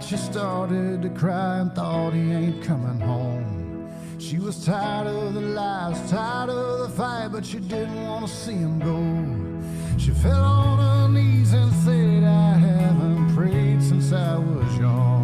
She started to cry and thought he ain't coming home. She was tired of the lies, tired of the fight, but she didn't want to see him go. She fell on her knees and said, I haven't prayed since I was young.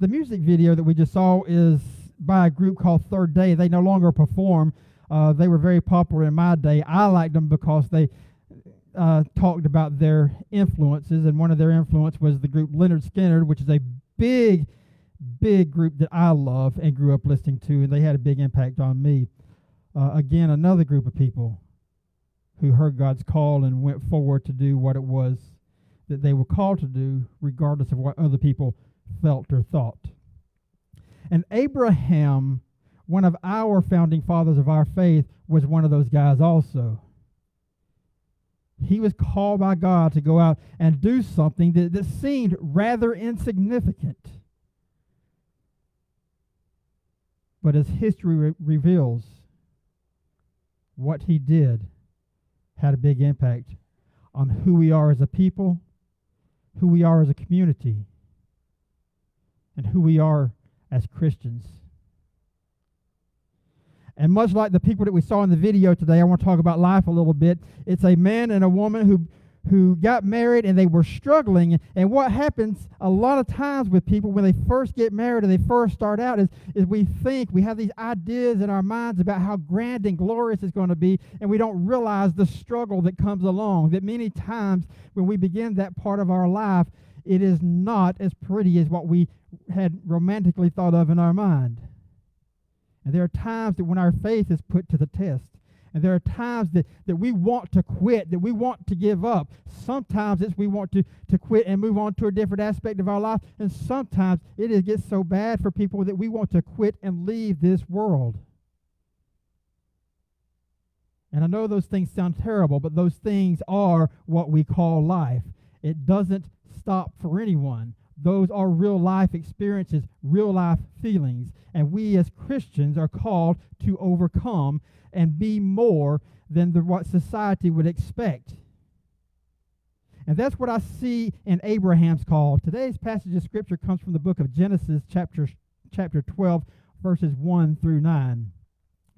The music video that we just saw is by a group called Third Day. They no longer perform. Uh, they were very popular in my day. I liked them because they uh, talked about their influences, and one of their influence was the group Lynyrd Skynyrd, which is a big, big group that I love and grew up listening to, and they had a big impact on me. Uh, again, another group of people who heard God's call and went forward to do what it was that they were called to do, regardless of what other people felt or thought. And Abraham, one of our founding fathers of our faith, was one of those guys also. He was called by God to go out and do something that, that seemed rather insignificant. But as history re- reveals, what he did had a big impact on who we are as a people, who we are as a community, who we are as Christians. And much like the people that we saw in the video today, I want to talk about life a little bit. It's a man and a woman who who got married and they were struggling. And what happens a lot of times with people when they first get married and they first start out is, is we think, we have these ideas in our minds about how grand and glorious it's going to be, and we don't realize the struggle that comes along. That many times when we begin that part of our life, it is not as pretty as what we had romantically thought of in our mind. And there are times that when our faith is put to the test, and there are times that, that we want to quit, that we want to give up. Sometimes it's we want to, to quit and move on to a different aspect of our life. And sometimes it is, gets so bad for people that we want to quit and leave this world. And I know those things sound terrible, but those things are what we call life. It doesn't stop for anyone. Those are real life experiences, real life feelings. And we as Christians are called to overcome and be more than the, what society would expect. And that's what I see in Abraham's call. Today's passage of scripture comes from the book of Genesis, chapter, chapter 12, verses 1 through 9.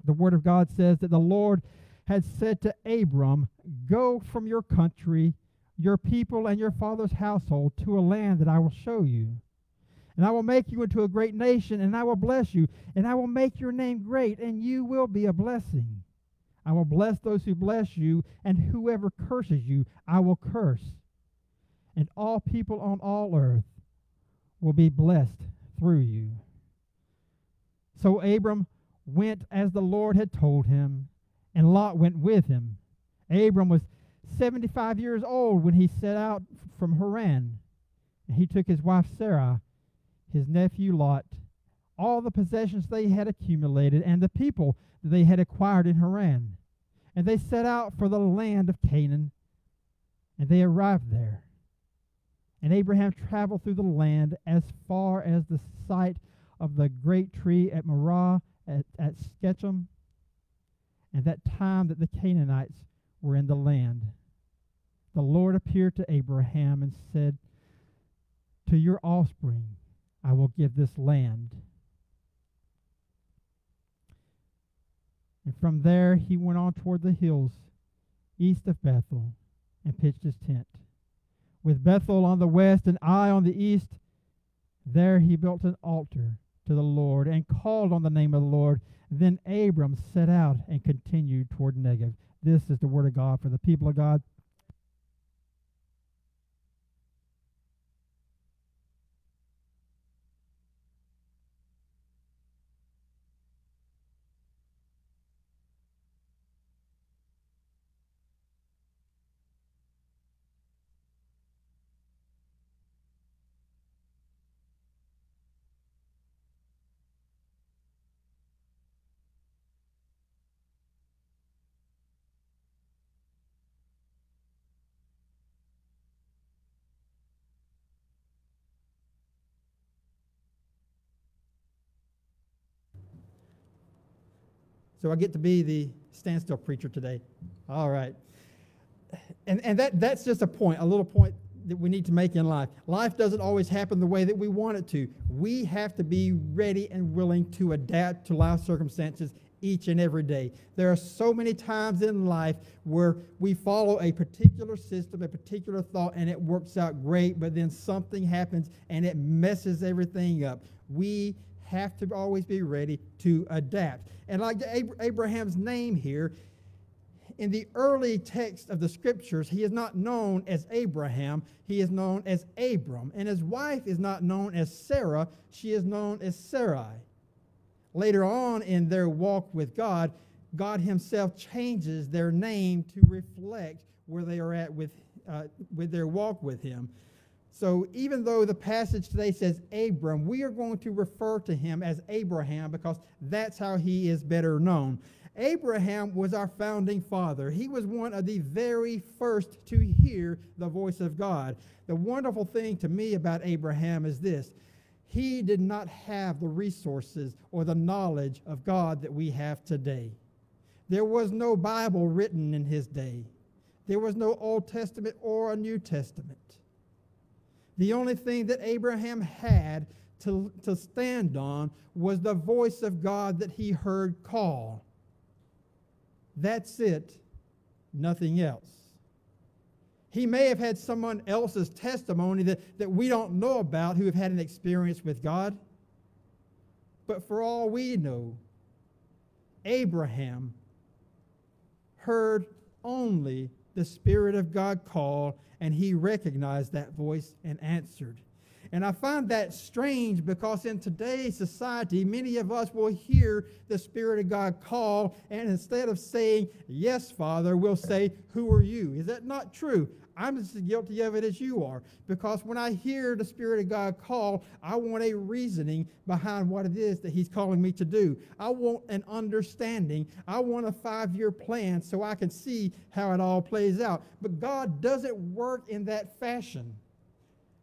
The Word of God says that the Lord had said to Abram, Go from your country, your people, and your father's household to a land that I will show you. And I will make you into a great nation, and I will bless you, and I will make your name great, and you will be a blessing. I will bless those who bless you, and whoever curses you, I will curse. And all people on all earth will be blessed through you. So Abram went as the Lord had told him, and Lot went with him. Abram was 75 years old when he set out from Haran. And he took his wife Sarah, his nephew Lot, all the possessions they had accumulated, and the people that they had acquired in Haran. And they set out for the land of Canaan, and they arrived there. And Abraham traveled through the land as far as the site of the great tree at Moreh at, at Shechem, and that time that the Canaanites were in the land. The Lord appeared to Abraham and said, To your offspring I will give this land. And from there he went on toward the hills east of Bethel and pitched his tent. With Bethel on the west and Ai on the east, there he built an altar to the Lord and called on the name of the Lord. Then Abram set out and continued toward Negev. This is the word of God for the people of God. So I get to be the standstill preacher today. All right. And, and that, that's just a point, a little point that we need to make in life. Life doesn't always happen the way that we want it to. We have to be ready and willing to adapt to life circumstances each and every day. There are so many times in life where we follow a particular system, a particular thought, and it works out great, but then something happens and it messes everything up. We have to always be ready to adapt. And like Abraham's name here, in the early text of the scriptures, he is not known as Abraham, he is known as Abram. And his wife is not known as Sarah, she is known as Sarai. Later on in their walk with God, God himself changes their name to reflect where they are at with, uh, with their walk with him. So even though the passage today says Abram, we are going to refer to him as Abraham because that's how he is better known. Abraham was our founding father. He was one of the very first to hear the voice of God. The wonderful thing to me about Abraham is this he did not have the resources or the knowledge of God that we have today. There was no Bible written in his day, there was no Old Testament or a New Testament. The only thing that Abraham had to, to stand on was the voice of God that he heard call. That's it, nothing else. He may have had someone else's testimony that, that we don't know about who have had an experience with God. But for all we know, Abraham heard only the Spirit of God call, and he recognized that voice and answered. And I find that strange because in today's society, many of us will hear the Spirit of God call, and instead of saying, Yes, Father, we'll say, Who are you? Is that not true? I'm as guilty of it as you are. Because when I hear the Spirit of God call, I want a reasoning behind what it is that He's calling me to do. I want an understanding. I want a five year plan so I can see how it all plays out. But God doesn't work in that fashion.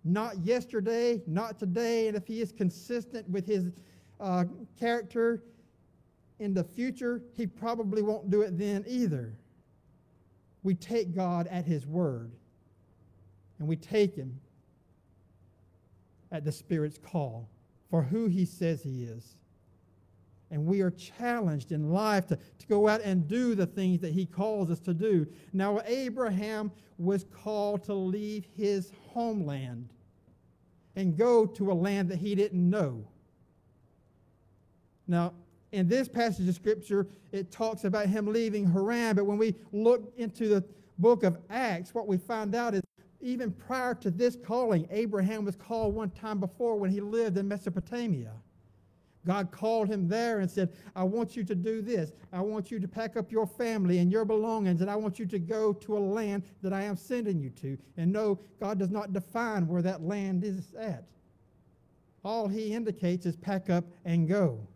Not yesterday, not today. And if He is consistent with His uh, character in the future, He probably won't do it then either. We take God at His word and we take him at the Spirit's call for who he says he is. And we are challenged in life to, to go out and do the things that he calls us to do. Now, Abraham was called to leave his homeland and go to a land that he didn't know. Now, in this passage of Scripture, it talks about him leaving Haran, but when we look into the book of Acts, what we find out is even prior to this calling, Abraham was called one time before when he lived in Mesopotamia. God called him there and said, I want you to do this. I want you to pack up your family and your belongings, and I want you to go to a land that I am sending you to. And no, God does not define where that land is at. All he indicates is pack up and go.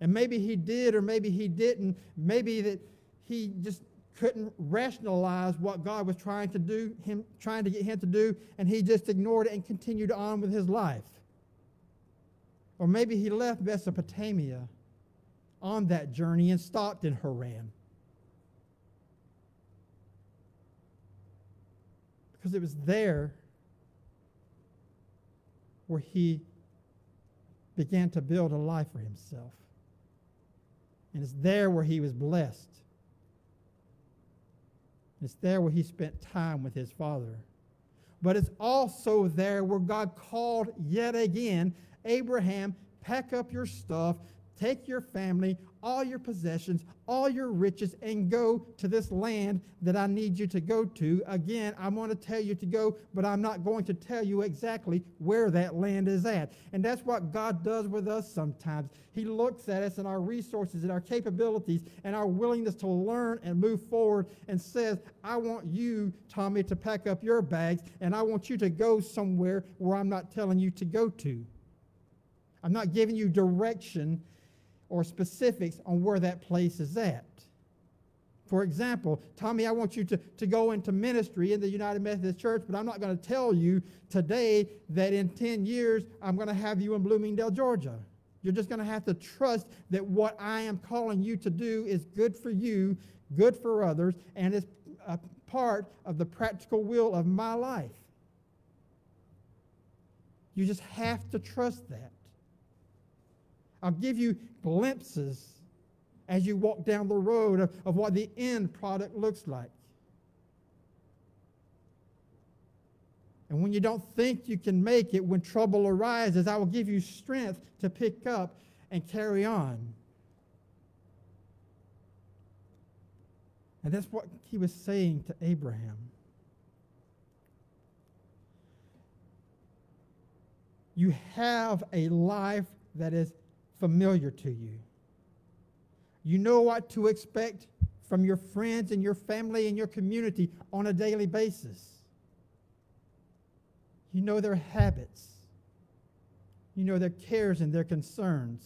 And maybe he did, or maybe he didn't. Maybe that he just couldn't rationalize what God was trying to do, him trying to get him to do, and he just ignored it and continued on with his life. Or maybe he left Mesopotamia on that journey and stopped in Haran. Because it was there where he began to build a life for himself. And it's there where he was blessed. It's there where he spent time with his father. But it's also there where God called yet again Abraham, pack up your stuff, take your family, all your possessions, all your riches, and go to this land that I need you to go to. Again, I want to tell you to go, but I'm not going to tell you exactly where that land is at. And that's what God does with us sometimes. He looks at us and our resources and our capabilities and our willingness to learn and move forward and says, I want you, Tommy, to pack up your bags, and I want you to go somewhere where I'm not telling you to go to. I'm not giving you direction or specifics on where that place is at. For example, Tommy, I want you to, to go into ministry in the United Methodist Church, but I'm not going to tell you today that in 10 years I'm going to have you in Bloomingdale, Georgia. You're just going to have to trust that what I am calling you to do is good for you, good for others, and is a part of the practical will of my life. You just have to trust that. I'll give you glimpses as you walk down the road of, of what the end product looks like. And when you don't think you can make it, when trouble arises, I will give you strength to pick up and carry on. And that's what he was saying to Abraham. You have a life that is familiar to you. You know what to expect from your friends and your family and your community on a daily basis. You know their habits. You know their cares and their concerns.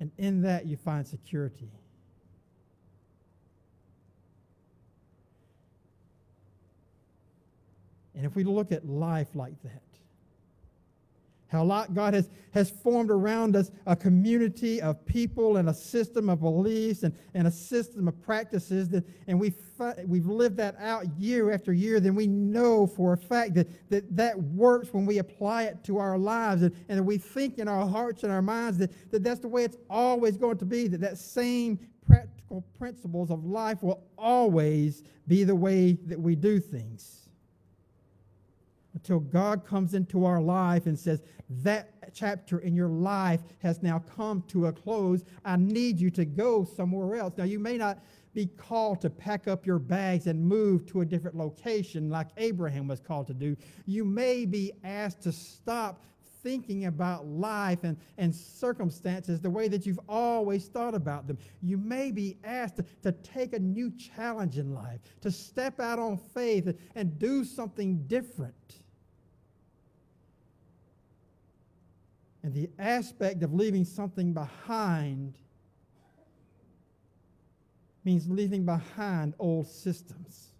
And in that, you find security. And if we look at life like that, how God has, has formed around us a community of people and a system of beliefs and, and a system of practices that and we we've lived that out year after year, then we know for a fact that that, that works when we apply it to our lives and, and we think in our hearts and our minds that, that that's the way it's always going to be, that that same practical principles of life will always be the way that we do things. Until God comes into our life and says, That chapter in your life has now come to a close. I need you to go somewhere else. Now, you may not be called to pack up your bags and move to a different location like Abraham was called to do. You may be asked to stop thinking about life and, and circumstances the way that you've always thought about them. You may be asked to, to take a new challenge in life, to step out on faith and, and do something different. And the aspect of leaving something behind means leaving behind old systems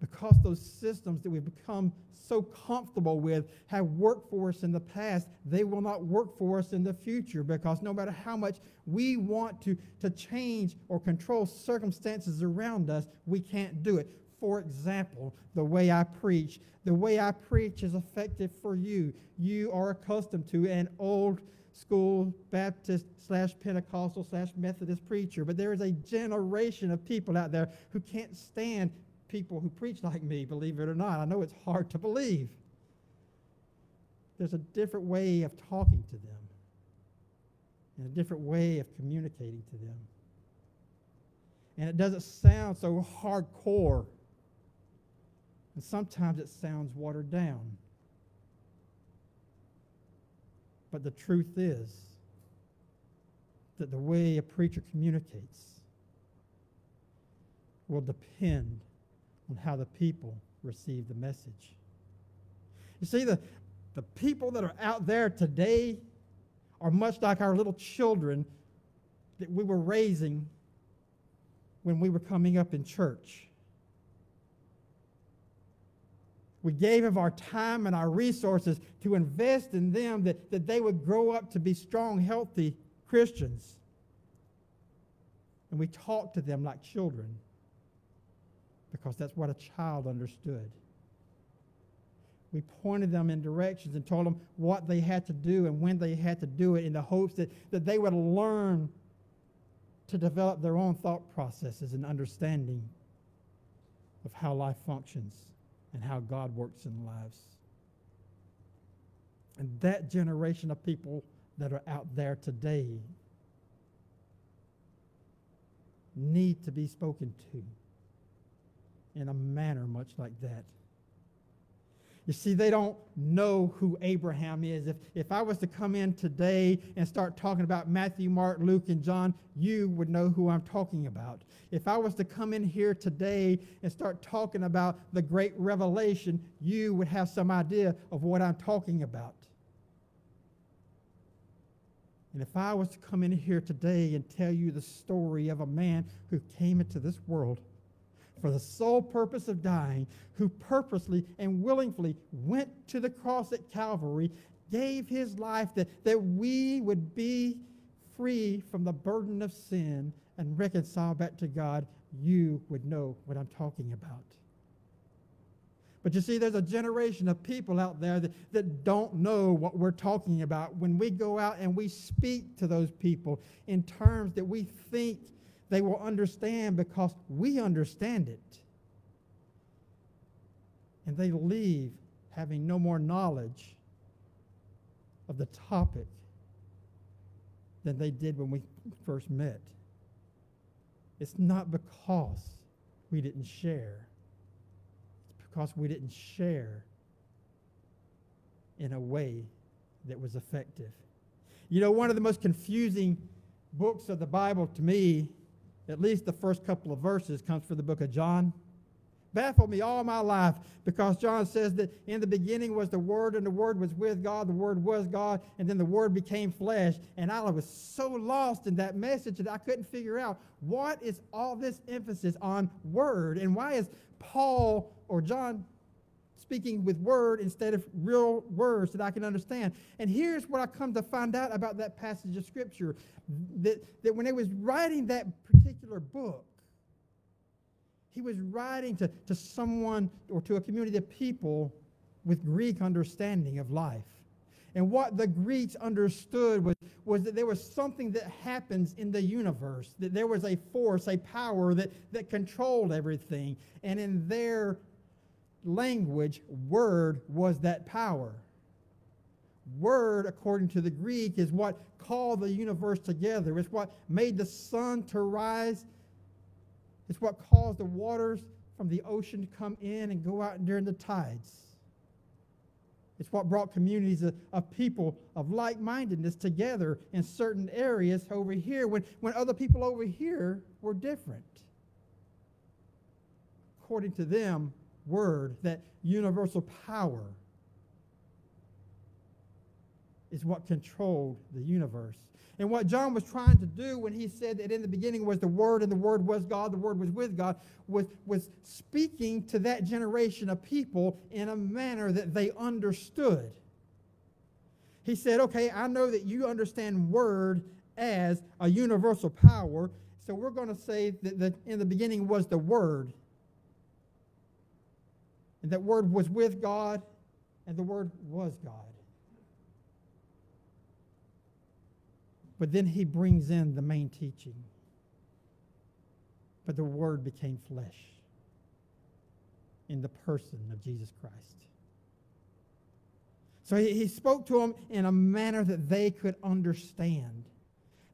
because those systems that we've become so comfortable with have worked for us in the past, they will not work for us in the future because no matter how much we want to, to change or control circumstances around us, we can't do it. For example, the way I preach. The way I preach is effective for you. You are accustomed to an old school Baptist slash Pentecostal slash Methodist preacher, but there is a generation of people out there who can't stand people who preach like me, believe it or not. I know it's hard to believe. There's a different way of talking to them and a different way of communicating to them. And it doesn't sound so hardcore. And sometimes it sounds watered down. But the truth is that the way a preacher communicates will depend on how the people receive the message. You see, the, the people that are out there today are much like our little children that we were raising when we were coming up in church. We gave of our time and our resources to invest in them that, that they would grow up to be strong, healthy Christians. And we talked to them like children because that's what a child understood. We pointed them in directions and told them what they had to do and when they had to do it in the hopes that, that they would learn to develop their own thought processes and understanding of how life functions and how God works in lives. And that generation of people that are out there today need to be spoken to in a manner much like that. You see, they don't know who Abraham is. If, if I was to come in today and start talking about Matthew, Mark, Luke, and John, you would know who I'm talking about. If I was to come in here today and start talking about the great revelation, you would have some idea of what I'm talking about. And if I was to come in here today and tell you the story of a man who came into this world for the sole purpose of dying, who purposely and willingly went to the cross at Calvary, gave his life that, that we would be free from the burden of sin and reconciled back to God, you would know what I'm talking about. But you see, there's a generation of people out there that, that don't know what we're talking about. When we go out and we speak to those people in terms that we think they will understand because we understand it. And they leave having no more knowledge of the topic than they did when we first met. It's not because we didn't share, it's because we didn't share in a way that was effective. You know, one of the most confusing books of the Bible to me at least the first couple of verses comes from the book of John. Baffled me all my life because John says that in the beginning was the Word, and the Word was with God, the Word was God, and then the Word became flesh. And I was so lost in that message that I couldn't figure out what is all this emphasis on Word, and why is Paul or John speaking with word instead of real words that I can understand. And here's what I come to find out about that passage of Scripture that, that when he was writing that particular book, he was writing to, to someone or to a community of people with Greek understanding of life. And what the Greeks understood was, was that there was something that happens in the universe, that there was a force, a power that, that controlled everything. And in their language, word was that power. Word, according to the Greek, is what called the universe together. It's what made the sun to rise. It's what caused the waters from the ocean to come in and go out during the tides. It's what brought communities of, of people of like mindedness together in certain areas over here when, when other people over here were different. According to them, word, that universal power, is what controlled the universe. And what John was trying to do when he said that in the beginning was the Word and the Word was God, the Word was with God, was, was speaking to that generation of people in a manner that they understood. He said, Okay, I know that you understand Word as a universal power, so we're going to say that the, in the beginning was the Word. And that Word was with God, and the Word was God. But then he brings in the main teaching. But the Word became flesh in the person of Jesus Christ. So he, he spoke to them in a manner that they could understand,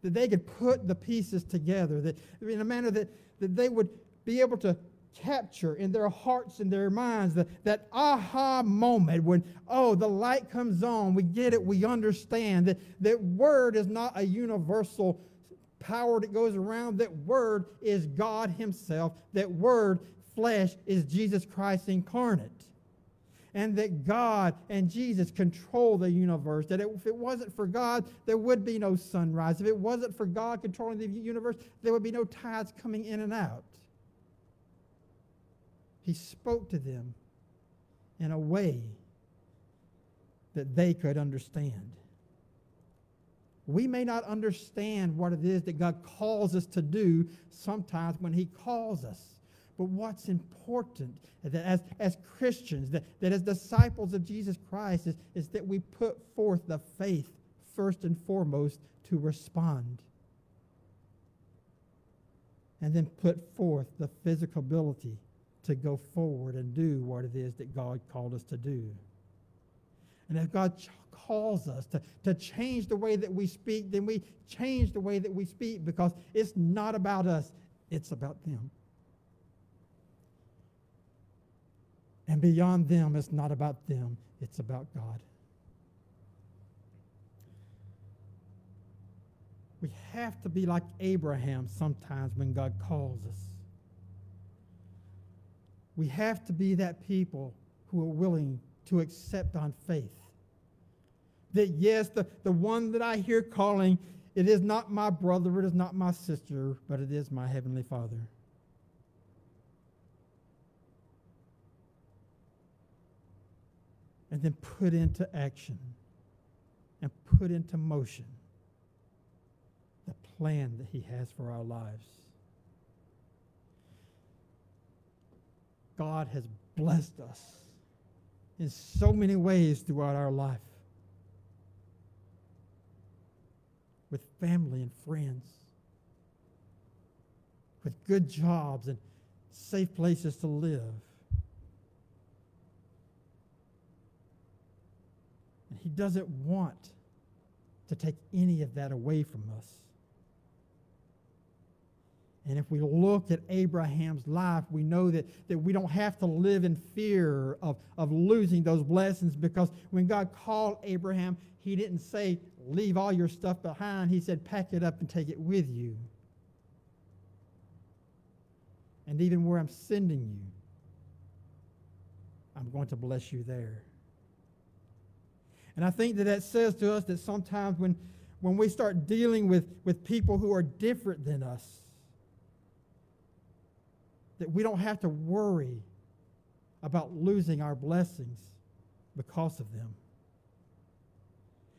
that they could put the pieces together, that in a manner that, that they would be able to capture in their hearts and their minds the, that aha moment when, oh, the light comes on, we get it, we understand that that word is not a universal power that goes around. That word is God Himself. That word, flesh, is Jesus Christ incarnate. And that God and Jesus control the universe. That if it wasn't for God, there would be no sunrise. If it wasn't for God controlling the universe, there would be no tides coming in and out. He spoke to them in a way that they could understand. We may not understand what it is that God calls us to do sometimes when He calls us. But what's important that as, as Christians, that, that as disciples of Jesus Christ, is, is that we put forth the faith first and foremost to respond. And then put forth the physical ability to go forward and do what it is that God called us to do. And if God ch- calls us to, to change the way that we speak, then we change the way that we speak because it's not about us, it's about them. And beyond them, it's not about them, it's about God. We have to be like Abraham sometimes when God calls us. We have to be that people who are willing to accept on faith. That yes, the, the one that I hear calling, it is not my brother, it is not my sister, but it is my heavenly Father. And then put into action and put into motion the plan that He has for our lives. God has blessed us in so many ways throughout our life with family and friends, with good jobs and safe places to live. And He doesn't want to take any of that away from us. And if we look at Abraham's life, we know that, that we don't have to live in fear of, of losing those blessings because when God called Abraham, he didn't say, Leave all your stuff behind. He said, Pack it up and take it with you. And even where I'm sending you, I'm going to bless you there. And I think that that says to us that sometimes when, when we start dealing with, with people who are different than us, that we don't have to worry about losing our blessings because of them.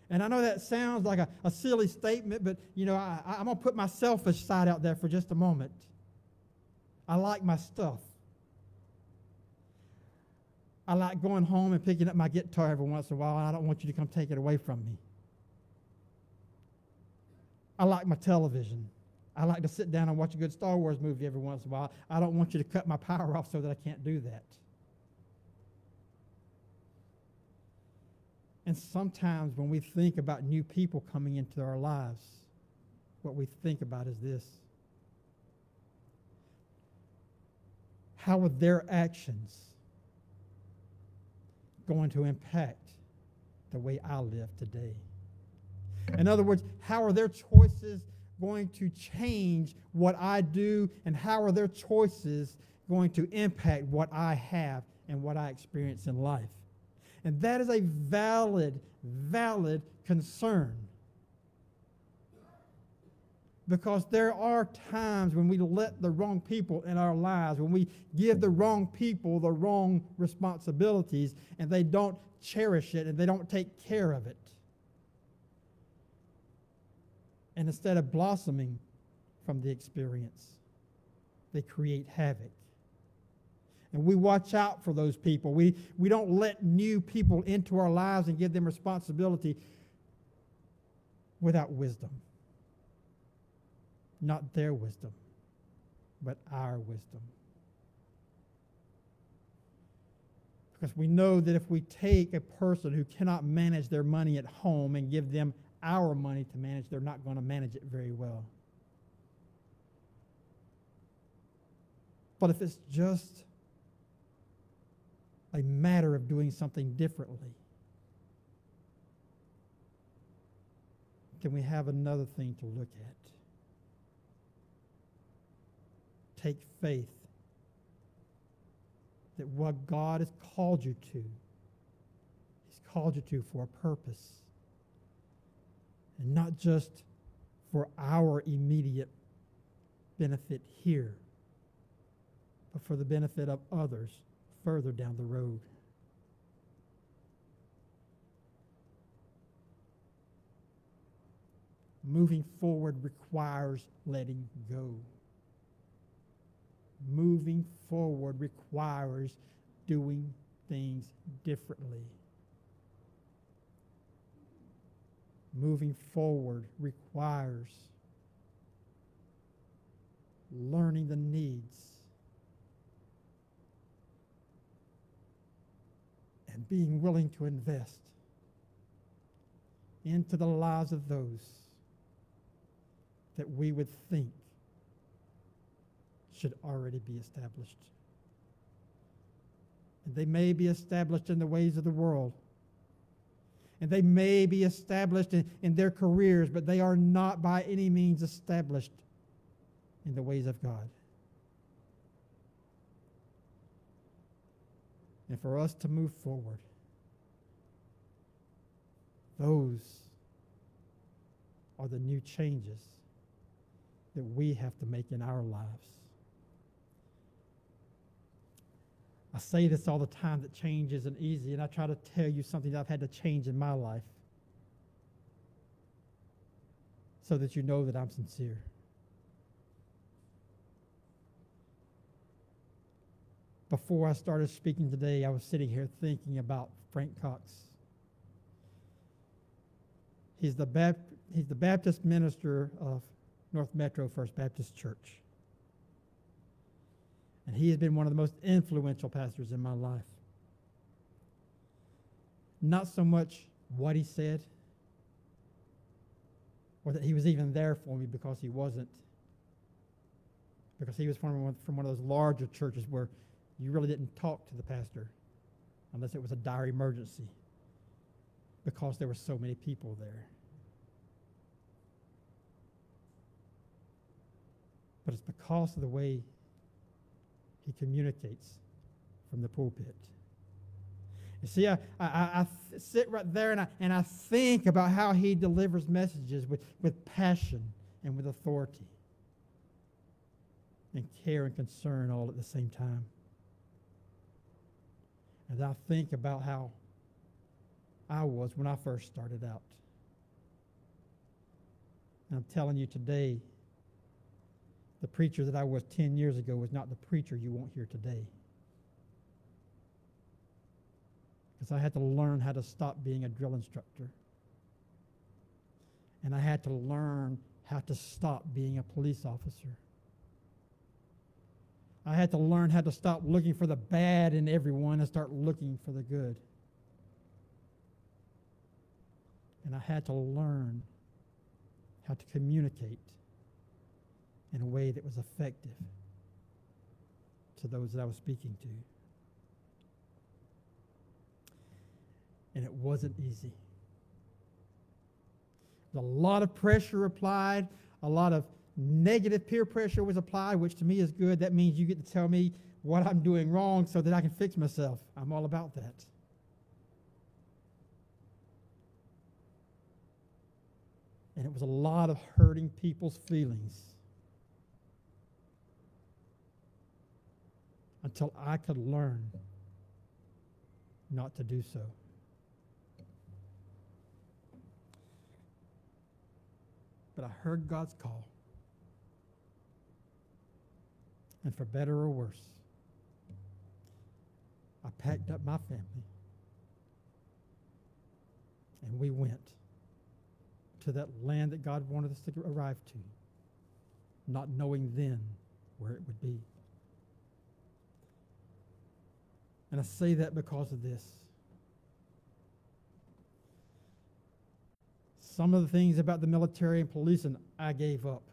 And I know that sounds like a, a silly statement, but you know, I, I'm to put my selfish side out there for just a moment. I like my stuff. I like going home and picking up my guitar every once in a while, and I don't want you to come take it away from me. I like my television. I like to sit down and watch a good Star Wars movie every once in a while. I don't want you to cut my power off so that I can't do that. And sometimes when we think about new people coming into our lives, what we think about is this How are their actions going to impact the way I live today? In other words, how are their choices? Going to change what I do, and how are their choices going to impact what I have and what I experience in life? And that is a valid, valid concern. Because there are times when we let the wrong people in our lives, when we give the wrong people the wrong responsibilities, and they don't cherish it and they don't take care of it. And instead of blossoming from the experience, they create havoc. And we watch out for those people. We, we don't let new people into our lives and give them responsibility without wisdom not their wisdom, but our wisdom. Because we know that if we take a person who cannot manage their money at home and give them our money to manage, they're not going to manage it very well. But if it's just a matter of doing something differently, then we have another thing to look at. take faith that what God has called you to, He's called you to for a purpose. And not just for our immediate benefit here, but for the benefit of others further down the road. Moving forward requires letting go moving forward requires doing things differently. Moving forward requires learning the needs and being willing to invest into the lives of those that we would think should already be established. And they may be established in the ways of the world. And they may be established in, in their careers, but they are not by any means established in the ways of God. And for us to move forward, those are the new changes that we have to make in our lives. I say this all the time that change isn't easy, and I try to tell you something that I've had to change in my life so that you know that I'm sincere. Before I started speaking today, I was sitting here thinking about Frank Cox. He's the, Bap- he's the Baptist minister of North Metro First Baptist Church. And he has been one of the most influential pastors in my life. Not so much what he said, or that he was even there for me because he wasn't. Because he was from one, from one of those larger churches where you really didn't talk to the pastor unless it was a dire emergency because there were so many people there. But it's because of the way he communicates from the pulpit. You see, I, I, I sit right there and I, and I think about how he delivers messages with, with passion and with authority and care and concern all at the same time. And I think about how I was when I first started out. And I'm telling you today, the preacher that I was 10 years ago was not the preacher you won't hear today. Because I had to learn how to stop being a drill instructor. And I had to learn how to stop being a police officer. I had to learn how to stop looking for the bad in everyone and start looking for the good. And I had to learn how to communicate in a way that was effective to those that I was speaking to. And it wasn't easy. A lot of pressure applied, a lot of negative peer pressure was applied, which to me is good. That means you get to tell me what I'm doing wrong so that I can fix myself. I'm all about that. And it was a lot of hurting people's feelings until I could learn not to do so. But I heard God's call. And for better or worse, I packed up my family and we went to that land that God wanted us to arrive to, not knowing then where it would be. And I say that because of this. Some of the things about the military and police, and I gave up.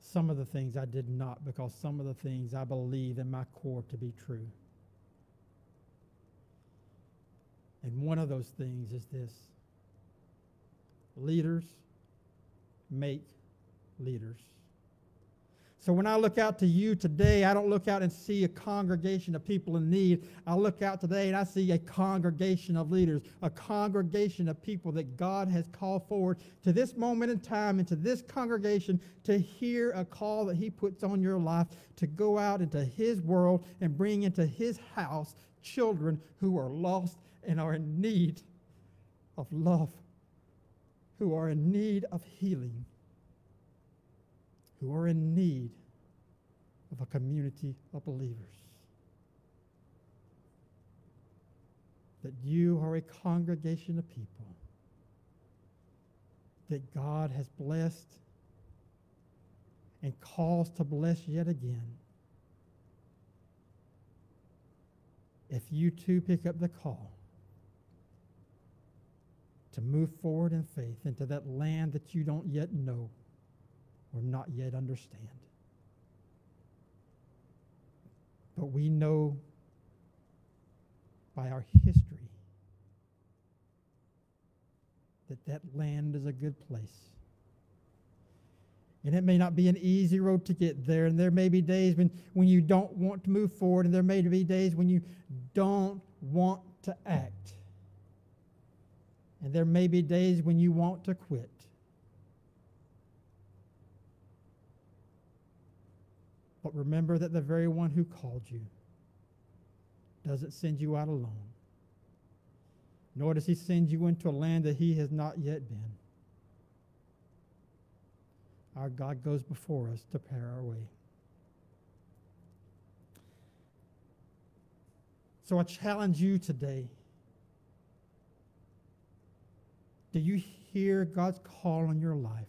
Some of the things I did not, because some of the things I believe in my core to be true. And one of those things is this leaders make leaders. So when I look out to you today, I don't look out and see a congregation of people in need. I look out today and I see a congregation of leaders, a congregation of people that God has called forward to this moment in time and to this congregation to hear a call that He puts on your life to go out into His world and bring into His house children who are lost and are in need of love, who are in need of healing who are in need of a community of believers. That you are a congregation of people that God has blessed and calls to bless yet again. If you too pick up the call to move forward in faith into that land that you don't yet know or not yet understand. But we know by our history that that land is a good place. And it may not be an easy road to get there. And there may be days when, when you don't want to move forward. And there may be days when you don't want to act. And there may be days when you want to quit. But remember that the very one who called you doesn't send you out alone, nor does he send you into a land that he has not yet been. Our God goes before us to prepare our way. So I challenge you today. Do you hear God's call on your life?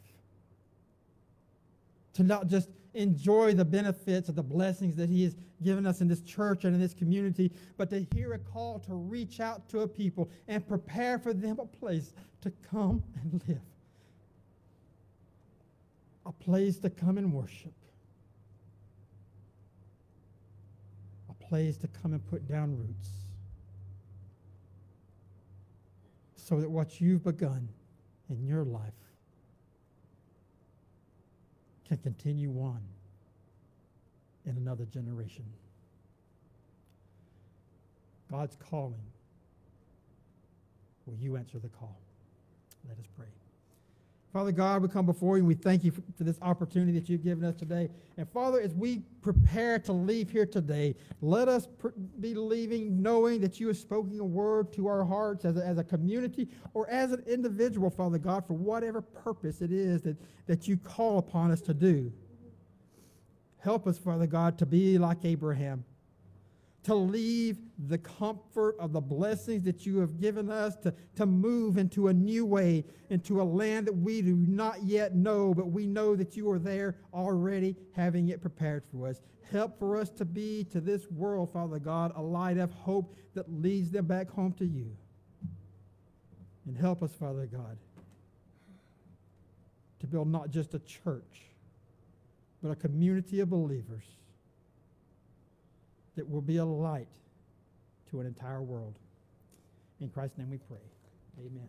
To not just enjoy the benefits of the blessings that He has given us in this church and in this community, but to hear a call to reach out to a people and prepare for them a place to come and live, a place to come and worship, a place to come and put down roots. So that what you've begun in your life can continue on in another generation. God's calling. Will you answer the call? Let us pray. Father God, we come before you and we thank you for, for, this opportunity that you've given us today. And Father, as we prepare to leave here today, let us pr- be leaving knowing that you have spoken a word to our hearts as a, as a community or as an individual, Father God, for whatever purpose it is that, that you call upon us to do. Help us, Father God, to be like Abraham to leave the comfort of the blessings that you have given us, to, to move into a new way, into a land that we do not yet know, but we know that you are there already having it prepared for us. Help for us to be to this world, Father God, a light of hope that leads them back home to you. And help us, Father God, to build not just a church, but a community of believers that will be a light to an entire world. In Christ's name we pray. Amen.